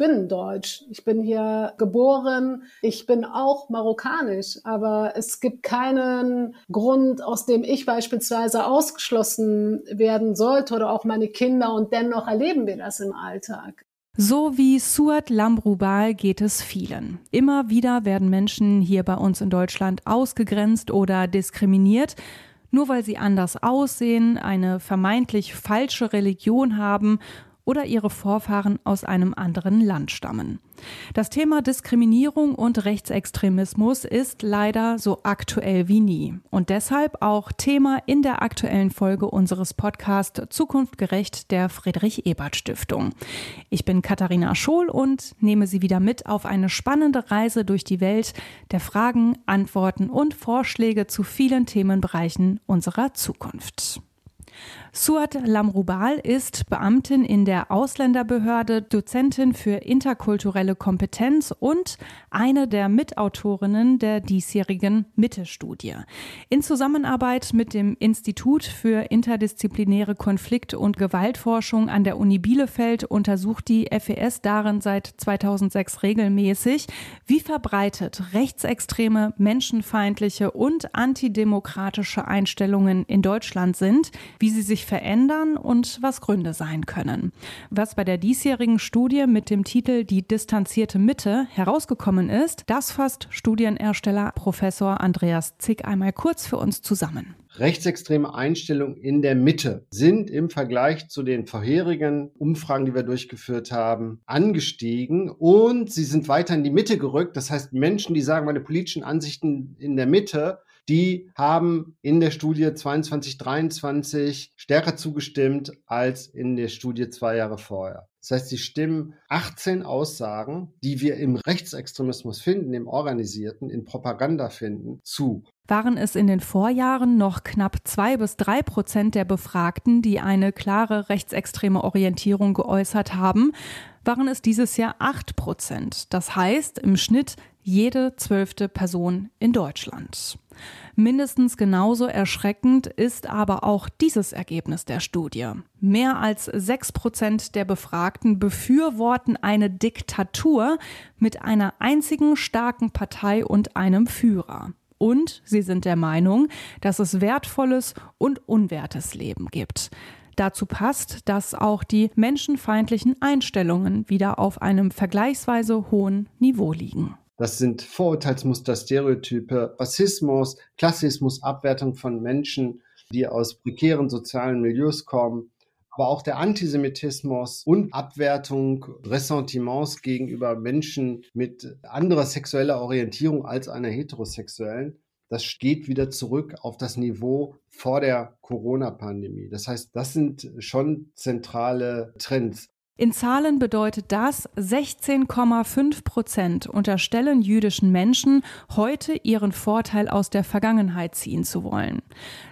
bin deutsch. Ich bin hier geboren. Ich bin auch marokkanisch. Aber es gibt keinen Grund, aus dem ich beispielsweise ausgeschlossen werden sollte oder auch meine Kinder. Und dennoch erleben wir das im Alltag. So wie Suat Lambrubal geht es vielen. Immer wieder werden Menschen hier bei uns in Deutschland ausgegrenzt oder diskriminiert, nur weil sie anders aussehen, eine vermeintlich falsche Religion haben oder ihre Vorfahren aus einem anderen Land stammen. Das Thema Diskriminierung und Rechtsextremismus ist leider so aktuell wie nie und deshalb auch Thema in der aktuellen Folge unseres Podcasts Zukunftgerecht der Friedrich Ebert Stiftung. Ich bin Katharina Schohl und nehme Sie wieder mit auf eine spannende Reise durch die Welt der Fragen, Antworten und Vorschläge zu vielen Themenbereichen unserer Zukunft. Suat Lamrubal ist Beamtin in der Ausländerbehörde, Dozentin für interkulturelle Kompetenz und eine der Mitautorinnen der diesjährigen Mitte-Studie. In Zusammenarbeit mit dem Institut für interdisziplinäre Konflikt- und Gewaltforschung an der Uni Bielefeld untersucht die FES darin seit 2006 regelmäßig, wie verbreitet rechtsextreme, menschenfeindliche und antidemokratische Einstellungen in Deutschland sind, wie sie sich sich verändern und was Gründe sein können. Was bei der diesjährigen Studie mit dem Titel Die distanzierte Mitte herausgekommen ist, das fasst Studienersteller Professor Andreas Zick einmal kurz für uns zusammen. Rechtsextreme Einstellungen in der Mitte sind im Vergleich zu den vorherigen Umfragen, die wir durchgeführt haben, angestiegen und sie sind weiter in die Mitte gerückt. Das heißt, Menschen, die sagen, meine politischen Ansichten in der Mitte die haben in der Studie 22, 23 stärker zugestimmt als in der Studie zwei Jahre vorher. Das heißt, sie stimmen 18 Aussagen, die wir im Rechtsextremismus finden, im Organisierten, in Propaganda finden, zu. Waren es in den Vorjahren noch knapp zwei bis drei Prozent der Befragten, die eine klare rechtsextreme Orientierung geäußert haben, waren es dieses Jahr acht Prozent. Das heißt im Schnitt jede zwölfte Person in Deutschland. Mindestens genauso erschreckend ist aber auch dieses Ergebnis der Studie. Mehr als sechs Prozent der Befragten befürworten eine Diktatur mit einer einzigen starken Partei und einem Führer. Und sie sind der Meinung, dass es wertvolles und unwertes Leben gibt. Dazu passt, dass auch die menschenfeindlichen Einstellungen wieder auf einem vergleichsweise hohen Niveau liegen. Das sind Vorurteilsmuster, Stereotype, Rassismus, Klassismus, Abwertung von Menschen, die aus prekären sozialen Milieus kommen, aber auch der Antisemitismus und Abwertung, Ressentiments gegenüber Menschen mit anderer sexueller Orientierung als einer heterosexuellen. Das geht wieder zurück auf das Niveau vor der Corona-Pandemie. Das heißt, das sind schon zentrale Trends. In Zahlen bedeutet das, 16,5 Prozent unterstellen jüdischen Menschen, heute ihren Vorteil aus der Vergangenheit ziehen zu wollen.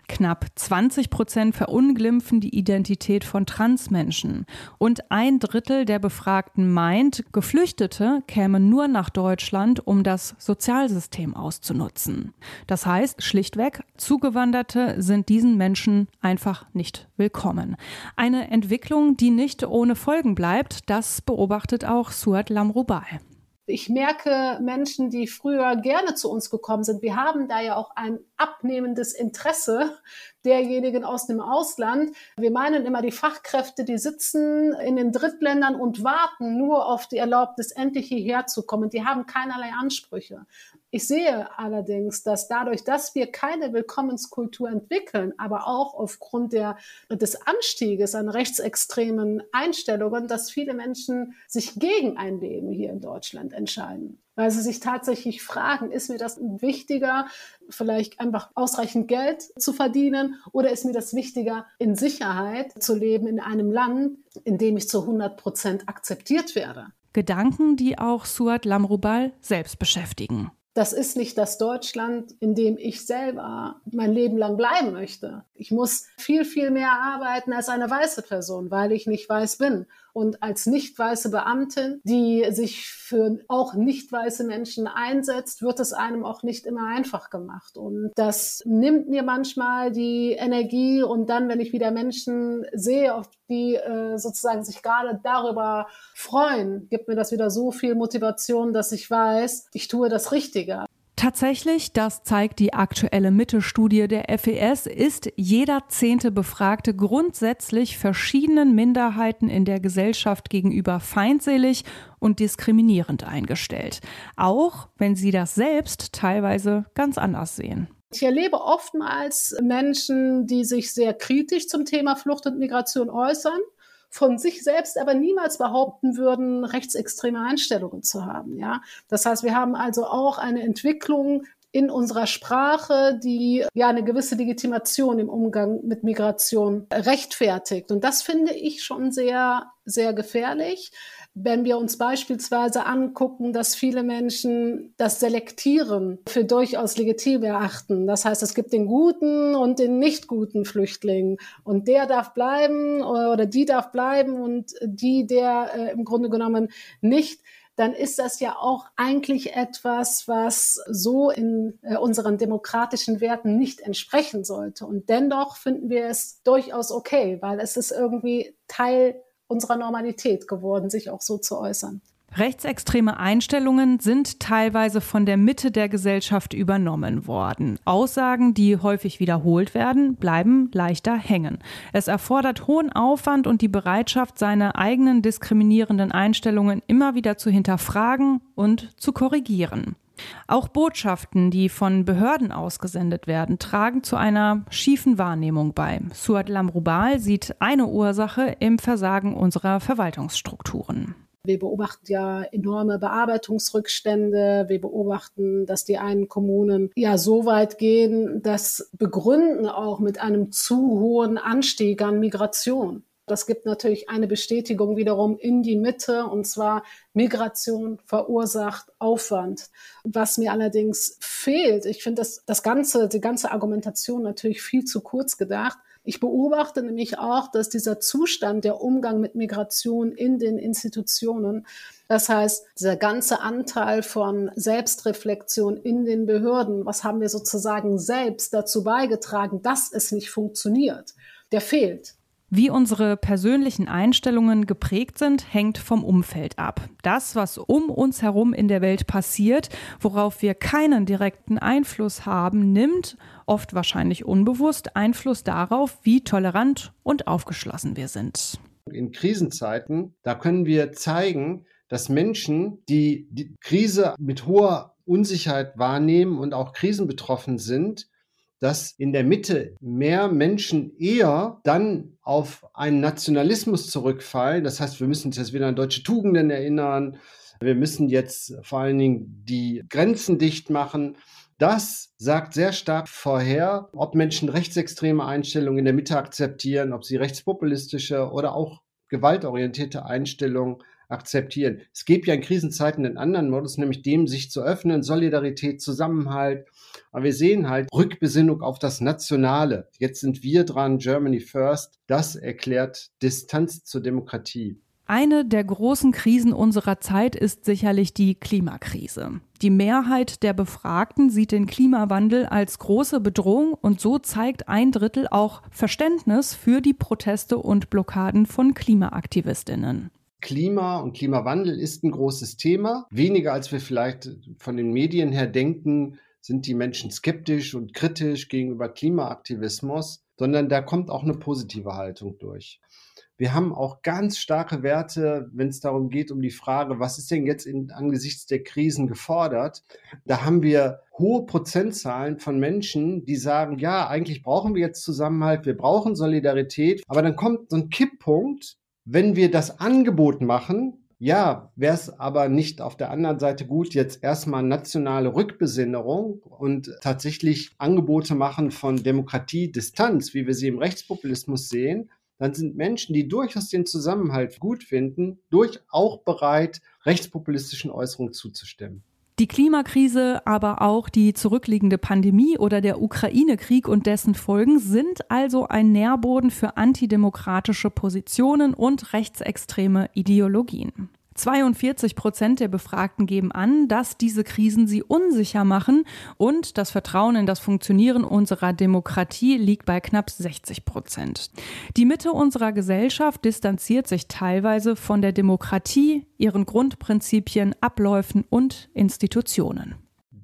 Knapp 20 Prozent verunglimpfen die Identität von Transmenschen. Und ein Drittel der Befragten meint, Geflüchtete kämen nur nach Deutschland, um das Sozialsystem auszunutzen. Das heißt, schlichtweg, Zugewanderte sind diesen Menschen einfach nicht willkommen. Eine Entwicklung, die nicht ohne Folgen bleibt, das beobachtet auch Suat Lamrubal. Ich merke Menschen, die früher gerne zu uns gekommen sind. Wir haben da ja auch ein abnehmendes Interesse derjenigen aus dem Ausland. Wir meinen immer die Fachkräfte, die sitzen in den Drittländern und warten nur auf die Erlaubnis, endlich hierher zu kommen. Die haben keinerlei Ansprüche. Ich sehe allerdings, dass dadurch, dass wir keine Willkommenskultur entwickeln, aber auch aufgrund der, des Anstieges an rechtsextremen Einstellungen, dass viele Menschen sich gegen ein Leben hier in Deutschland entscheiden. Weil sie sich tatsächlich fragen, ist mir das wichtiger, vielleicht einfach ausreichend Geld zu verdienen oder ist mir das wichtiger, in Sicherheit zu leben in einem Land, in dem ich zu 100 Prozent akzeptiert werde? Gedanken, die auch Suat Lamrubal selbst beschäftigen das ist nicht das Deutschland, in dem ich selber mein Leben lang bleiben möchte. Ich muss viel, viel mehr arbeiten als eine weiße Person, weil ich nicht weiß bin. Und als nicht weiße Beamtin, die sich für auch nicht weiße Menschen einsetzt, wird es einem auch nicht immer einfach gemacht. Und das nimmt mir manchmal die Energie und dann, wenn ich wieder Menschen sehe, auf die äh, sozusagen sich gerade darüber freuen, gibt mir das wieder so viel Motivation, dass ich weiß, ich tue das Richtige. Tatsächlich, das zeigt die aktuelle Mitte-Studie der FES, ist jeder zehnte Befragte grundsätzlich verschiedenen Minderheiten in der Gesellschaft gegenüber feindselig und diskriminierend eingestellt. Auch wenn sie das selbst teilweise ganz anders sehen. Ich erlebe oftmals Menschen, die sich sehr kritisch zum Thema Flucht und Migration äußern von sich selbst aber niemals behaupten würden, rechtsextreme Einstellungen zu haben. Ja, das heißt, wir haben also auch eine Entwicklung in unserer Sprache, die ja eine gewisse Legitimation im Umgang mit Migration rechtfertigt. Und das finde ich schon sehr, sehr gefährlich wenn wir uns beispielsweise angucken, dass viele Menschen das Selektieren für durchaus legitim erachten. Das heißt, es gibt den guten und den nicht guten Flüchtling und der darf bleiben oder die darf bleiben und die, der äh, im Grunde genommen nicht dann ist das ja auch eigentlich etwas, was so in äh, unseren demokratischen Werten nicht entsprechen sollte. Und dennoch finden wir es durchaus okay, weil es ist irgendwie Teil unserer Normalität geworden, sich auch so zu äußern. Rechtsextreme Einstellungen sind teilweise von der Mitte der Gesellschaft übernommen worden. Aussagen, die häufig wiederholt werden, bleiben leichter hängen. Es erfordert hohen Aufwand und die Bereitschaft, seine eigenen diskriminierenden Einstellungen immer wieder zu hinterfragen und zu korrigieren. Auch Botschaften, die von Behörden ausgesendet werden, tragen zu einer schiefen Wahrnehmung bei. Suat Lamrubal sieht eine Ursache im Versagen unserer Verwaltungsstrukturen. Wir beobachten ja enorme Bearbeitungsrückstände. Wir beobachten, dass die einen Kommunen ja so weit gehen, dass begründen auch mit einem zu hohen Anstieg an Migration. Das gibt natürlich eine Bestätigung wiederum in die Mitte, und zwar Migration verursacht Aufwand. Was mir allerdings fehlt, ich finde das, das ganze, die ganze Argumentation natürlich viel zu kurz gedacht. Ich beobachte nämlich auch, dass dieser Zustand, der Umgang mit Migration in den Institutionen, das heißt, dieser ganze Anteil von Selbstreflexion in den Behörden, was haben wir sozusagen selbst dazu beigetragen, dass es nicht funktioniert, der fehlt. Wie unsere persönlichen Einstellungen geprägt sind, hängt vom Umfeld ab. Das, was um uns herum in der Welt passiert, worauf wir keinen direkten Einfluss haben, nimmt, oft wahrscheinlich unbewusst, Einfluss darauf, wie tolerant und aufgeschlossen wir sind. In Krisenzeiten, da können wir zeigen, dass Menschen, die die Krise mit hoher Unsicherheit wahrnehmen und auch krisenbetroffen sind, dass in der Mitte mehr Menschen eher dann auf einen Nationalismus zurückfallen. Das heißt, wir müssen uns jetzt wieder an deutsche Tugenden erinnern. Wir müssen jetzt vor allen Dingen die Grenzen dicht machen. Das sagt sehr stark vorher, ob Menschen rechtsextreme Einstellungen in der Mitte akzeptieren, ob sie rechtspopulistische oder auch gewaltorientierte Einstellungen akzeptieren. Es gibt ja in Krisenzeiten einen anderen Modus, nämlich dem, sich zu öffnen, Solidarität, Zusammenhalt. Aber wir sehen halt Rückbesinnung auf das Nationale. Jetzt sind wir dran, Germany First. Das erklärt Distanz zur Demokratie. Eine der großen Krisen unserer Zeit ist sicherlich die Klimakrise. Die Mehrheit der Befragten sieht den Klimawandel als große Bedrohung und so zeigt ein Drittel auch Verständnis für die Proteste und Blockaden von Klimaaktivistinnen. Klima und Klimawandel ist ein großes Thema. Weniger als wir vielleicht von den Medien her denken, sind die Menschen skeptisch und kritisch gegenüber Klimaaktivismus, sondern da kommt auch eine positive Haltung durch. Wir haben auch ganz starke Werte, wenn es darum geht, um die Frage, was ist denn jetzt in, angesichts der Krisen gefordert? Da haben wir hohe Prozentzahlen von Menschen, die sagen, ja, eigentlich brauchen wir jetzt Zusammenhalt, wir brauchen Solidarität, aber dann kommt so ein Kipppunkt, wenn wir das Angebot machen, ja, wäre es aber nicht auf der anderen Seite gut, jetzt erstmal nationale Rückbesinnung und tatsächlich Angebote machen von Demokratie, Distanz, wie wir sie im Rechtspopulismus sehen, dann sind Menschen, die durchaus den Zusammenhalt gut finden, durch auch bereit, rechtspopulistischen Äußerungen zuzustimmen. Die Klimakrise, aber auch die zurückliegende Pandemie oder der Ukraine-Krieg und dessen Folgen sind also ein Nährboden für antidemokratische Positionen und rechtsextreme Ideologien. 42 Prozent der Befragten geben an, dass diese Krisen sie unsicher machen und das Vertrauen in das Funktionieren unserer Demokratie liegt bei knapp 60 Prozent. Die Mitte unserer Gesellschaft distanziert sich teilweise von der Demokratie, ihren Grundprinzipien, Abläufen und Institutionen.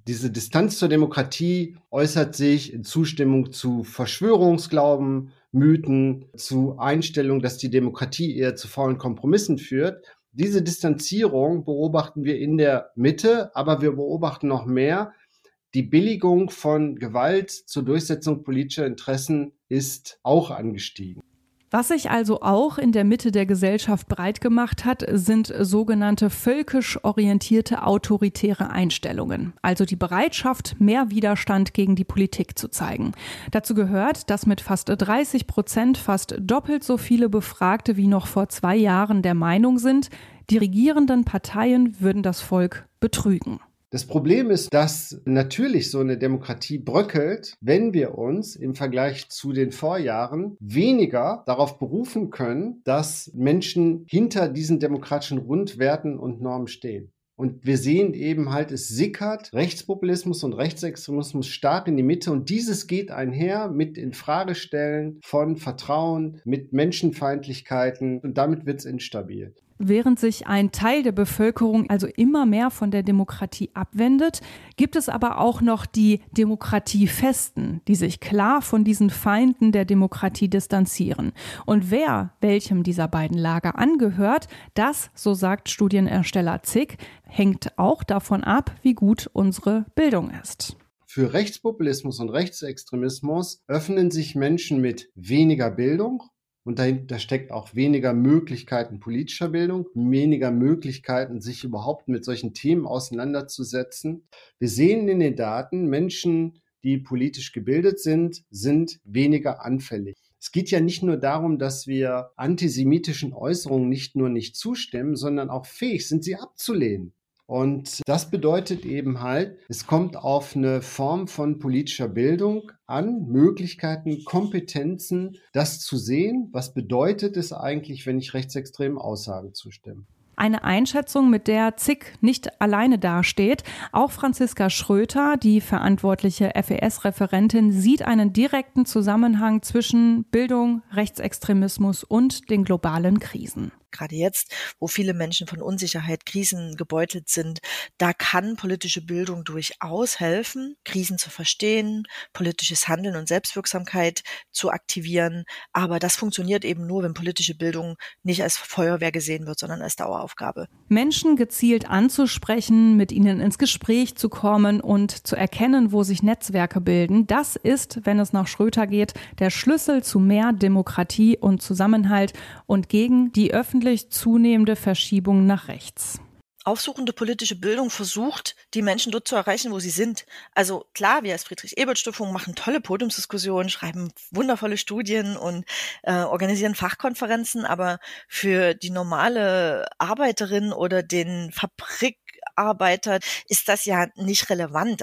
Diese Distanz zur Demokratie äußert sich in Zustimmung zu Verschwörungsglauben, Mythen, zu Einstellungen, dass die Demokratie eher zu faulen Kompromissen führt diese Distanzierung beobachten wir in der Mitte, aber wir beobachten noch mehr, die Billigung von Gewalt zur Durchsetzung politischer Interessen ist auch angestiegen. Was sich also auch in der Mitte der Gesellschaft breit gemacht hat, sind sogenannte völkisch orientierte autoritäre Einstellungen, also die Bereitschaft, mehr Widerstand gegen die Politik zu zeigen. Dazu gehört, dass mit fast 30 Prozent fast doppelt so viele Befragte wie noch vor zwei Jahren der Meinung sind, die regierenden Parteien würden das Volk betrügen. Das Problem ist, dass natürlich so eine Demokratie bröckelt, wenn wir uns im Vergleich zu den Vorjahren weniger darauf berufen können, dass Menschen hinter diesen demokratischen Grundwerten und Normen stehen. Und wir sehen eben halt, es sickert Rechtspopulismus und Rechtsextremismus stark in die Mitte. Und dieses geht einher mit Infragestellen von Vertrauen, mit Menschenfeindlichkeiten. Und damit wird es instabil. Während sich ein Teil der Bevölkerung also immer mehr von der Demokratie abwendet, gibt es aber auch noch die Demokratiefesten, die sich klar von diesen Feinden der Demokratie distanzieren. Und wer welchem dieser beiden Lager angehört, das, so sagt Studienersteller Zick, hängt auch davon ab, wie gut unsere Bildung ist. Für Rechtspopulismus und Rechtsextremismus öffnen sich Menschen mit weniger Bildung und dahinter steckt auch weniger Möglichkeiten politischer Bildung, weniger Möglichkeiten, sich überhaupt mit solchen Themen auseinanderzusetzen. Wir sehen in den Daten, Menschen, die politisch gebildet sind, sind weniger anfällig. Es geht ja nicht nur darum, dass wir antisemitischen Äußerungen nicht nur nicht zustimmen, sondern auch fähig sind, sie abzulehnen. Und das bedeutet eben halt, es kommt auf eine Form von politischer Bildung an, Möglichkeiten, Kompetenzen, das zu sehen. Was bedeutet es eigentlich, wenn ich rechtsextremen Aussagen zustimme? Eine Einschätzung, mit der Zick nicht alleine dasteht. Auch Franziska Schröter, die verantwortliche FES-Referentin, sieht einen direkten Zusammenhang zwischen Bildung, Rechtsextremismus und den globalen Krisen gerade jetzt, wo viele Menschen von Unsicherheit, Krisen gebeutelt sind, da kann politische Bildung durchaus helfen, Krisen zu verstehen, politisches Handeln und Selbstwirksamkeit zu aktivieren. Aber das funktioniert eben nur, wenn politische Bildung nicht als Feuerwehr gesehen wird, sondern als Daueraufgabe. Menschen gezielt anzusprechen, mit ihnen ins Gespräch zu kommen und zu erkennen, wo sich Netzwerke bilden, das ist, wenn es nach Schröter geht, der Schlüssel zu mehr Demokratie und Zusammenhalt und gegen die öffentliche wesentlich zunehmende Verschiebung nach rechts. Aufsuchende politische Bildung versucht, die Menschen dort zu erreichen, wo sie sind. Also klar, wir als Friedrich-Ebert-Stiftung machen tolle Podiumsdiskussionen, schreiben wundervolle Studien und äh, organisieren Fachkonferenzen, aber für die normale Arbeiterin oder den Fabrikarbeiter ist das ja nicht relevant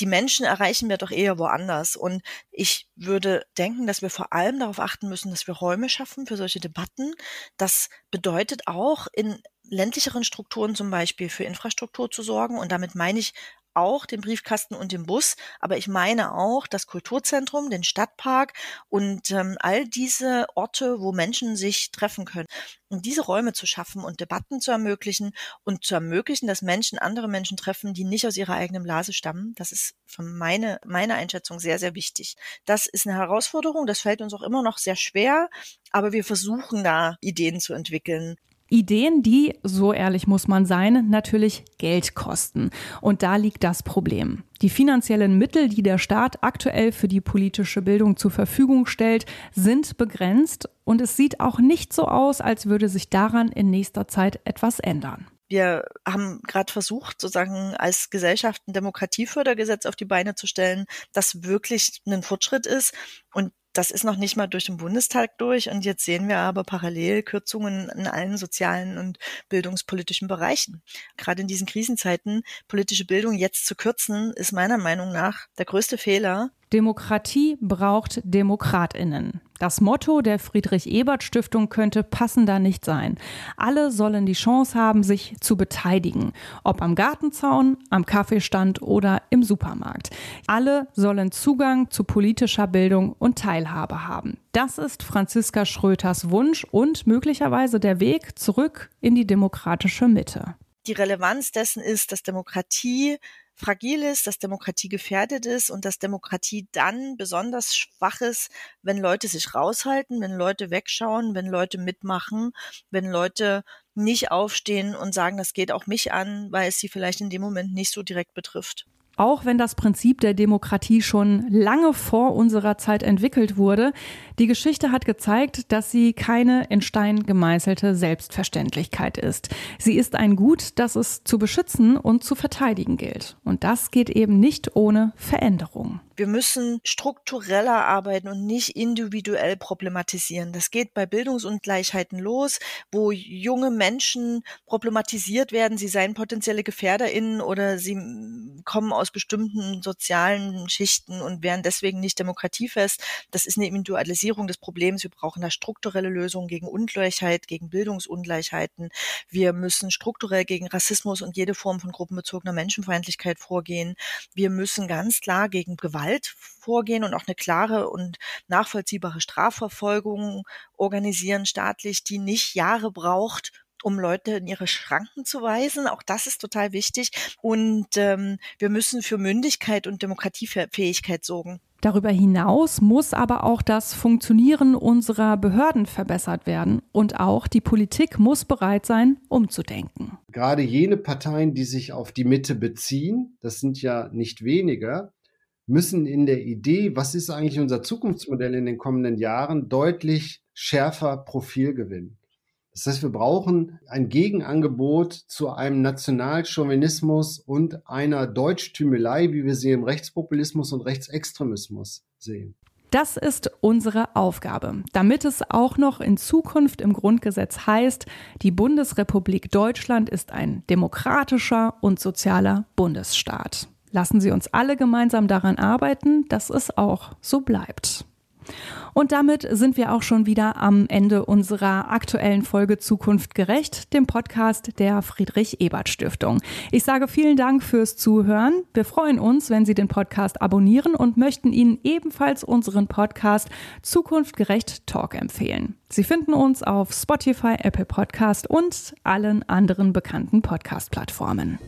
die Menschen erreichen wir doch eher woanders. Und ich würde denken, dass wir vor allem darauf achten müssen, dass wir Räume schaffen für solche Debatten. Das bedeutet auch in ländlicheren Strukturen zum Beispiel für Infrastruktur zu sorgen. Und damit meine ich auch den Briefkasten und den Bus, aber ich meine auch das Kulturzentrum, den Stadtpark und ähm, all diese Orte, wo Menschen sich treffen können. Und diese Räume zu schaffen und Debatten zu ermöglichen und zu ermöglichen, dass Menschen andere Menschen treffen, die nicht aus ihrer eigenen Blase stammen, das ist von meine, meiner Einschätzung sehr, sehr wichtig. Das ist eine Herausforderung, das fällt uns auch immer noch sehr schwer, aber wir versuchen da Ideen zu entwickeln. Ideen, die, so ehrlich muss man sein, natürlich Geld kosten. Und da liegt das Problem. Die finanziellen Mittel, die der Staat aktuell für die politische Bildung zur Verfügung stellt, sind begrenzt und es sieht auch nicht so aus, als würde sich daran in nächster Zeit etwas ändern. Wir haben gerade versucht, sozusagen als Gesellschaft ein Demokratiefördergesetz auf die Beine zu stellen, das wirklich ein Fortschritt ist. Und Das ist noch nicht mal durch den Bundestag durch und jetzt sehen wir aber parallel Kürzungen in allen sozialen und bildungspolitischen Bereichen. Gerade in diesen Krisenzeiten politische Bildung jetzt zu kürzen, ist meiner Meinung nach der größte Fehler, Demokratie braucht Demokratinnen. Das Motto der Friedrich-Ebert-Stiftung könnte passender nicht sein. Alle sollen die Chance haben, sich zu beteiligen. Ob am Gartenzaun, am Kaffeestand oder im Supermarkt. Alle sollen Zugang zu politischer Bildung und Teilhabe haben. Das ist Franziska Schröters Wunsch und möglicherweise der Weg zurück in die demokratische Mitte. Die Relevanz dessen ist, dass Demokratie fragil ist, dass Demokratie gefährdet ist und dass Demokratie dann besonders schwach ist, wenn Leute sich raushalten, wenn Leute wegschauen, wenn Leute mitmachen, wenn Leute nicht aufstehen und sagen, das geht auch mich an, weil es sie vielleicht in dem Moment nicht so direkt betrifft. Auch wenn das Prinzip der Demokratie schon lange vor unserer Zeit entwickelt wurde, die Geschichte hat gezeigt, dass sie keine in Stein gemeißelte Selbstverständlichkeit ist. Sie ist ein Gut, das es zu beschützen und zu verteidigen gilt. Und das geht eben nicht ohne Veränderung. Wir müssen struktureller arbeiten und nicht individuell problematisieren. Das geht bei Bildungsungleichheiten los, wo junge Menschen problematisiert werden, sie seien potenzielle GefährderInnen oder sie kommen aus bestimmten sozialen Schichten und wären deswegen nicht demokratiefest. Das ist eine Individualisierung des Problems. Wir brauchen da strukturelle Lösungen gegen Ungleichheit, gegen Bildungsungleichheiten. Wir müssen strukturell gegen Rassismus und jede Form von gruppenbezogener Menschenfeindlichkeit vorgehen. Wir müssen ganz klar gegen Gewalt Gewalt vorgehen und auch eine klare und nachvollziehbare Strafverfolgung organisieren staatlich, die nicht Jahre braucht, um Leute in ihre Schranken zu weisen. Auch das ist total wichtig. Und ähm, wir müssen für Mündigkeit und Demokratiefähigkeit sorgen. Darüber hinaus muss aber auch das Funktionieren unserer Behörden verbessert werden und auch die Politik muss bereit sein, umzudenken. Gerade jene Parteien, die sich auf die Mitte beziehen, das sind ja nicht weniger, müssen in der Idee, was ist eigentlich unser Zukunftsmodell in den kommenden Jahren, deutlich schärfer Profil gewinnen. Das heißt, wir brauchen ein Gegenangebot zu einem Nationalchauvinismus und einer Deutschtümelei, wie wir sie im Rechtspopulismus und Rechtsextremismus sehen. Das ist unsere Aufgabe, damit es auch noch in Zukunft im Grundgesetz heißt, die Bundesrepublik Deutschland ist ein demokratischer und sozialer Bundesstaat. Lassen Sie uns alle gemeinsam daran arbeiten, dass es auch so bleibt. Und damit sind wir auch schon wieder am Ende unserer aktuellen Folge Zukunft gerecht, dem Podcast der Friedrich Ebert Stiftung. Ich sage vielen Dank fürs Zuhören. Wir freuen uns, wenn Sie den Podcast abonnieren und möchten Ihnen ebenfalls unseren Podcast Zukunft gerecht Talk empfehlen. Sie finden uns auf Spotify, Apple Podcast und allen anderen bekannten Podcast-Plattformen.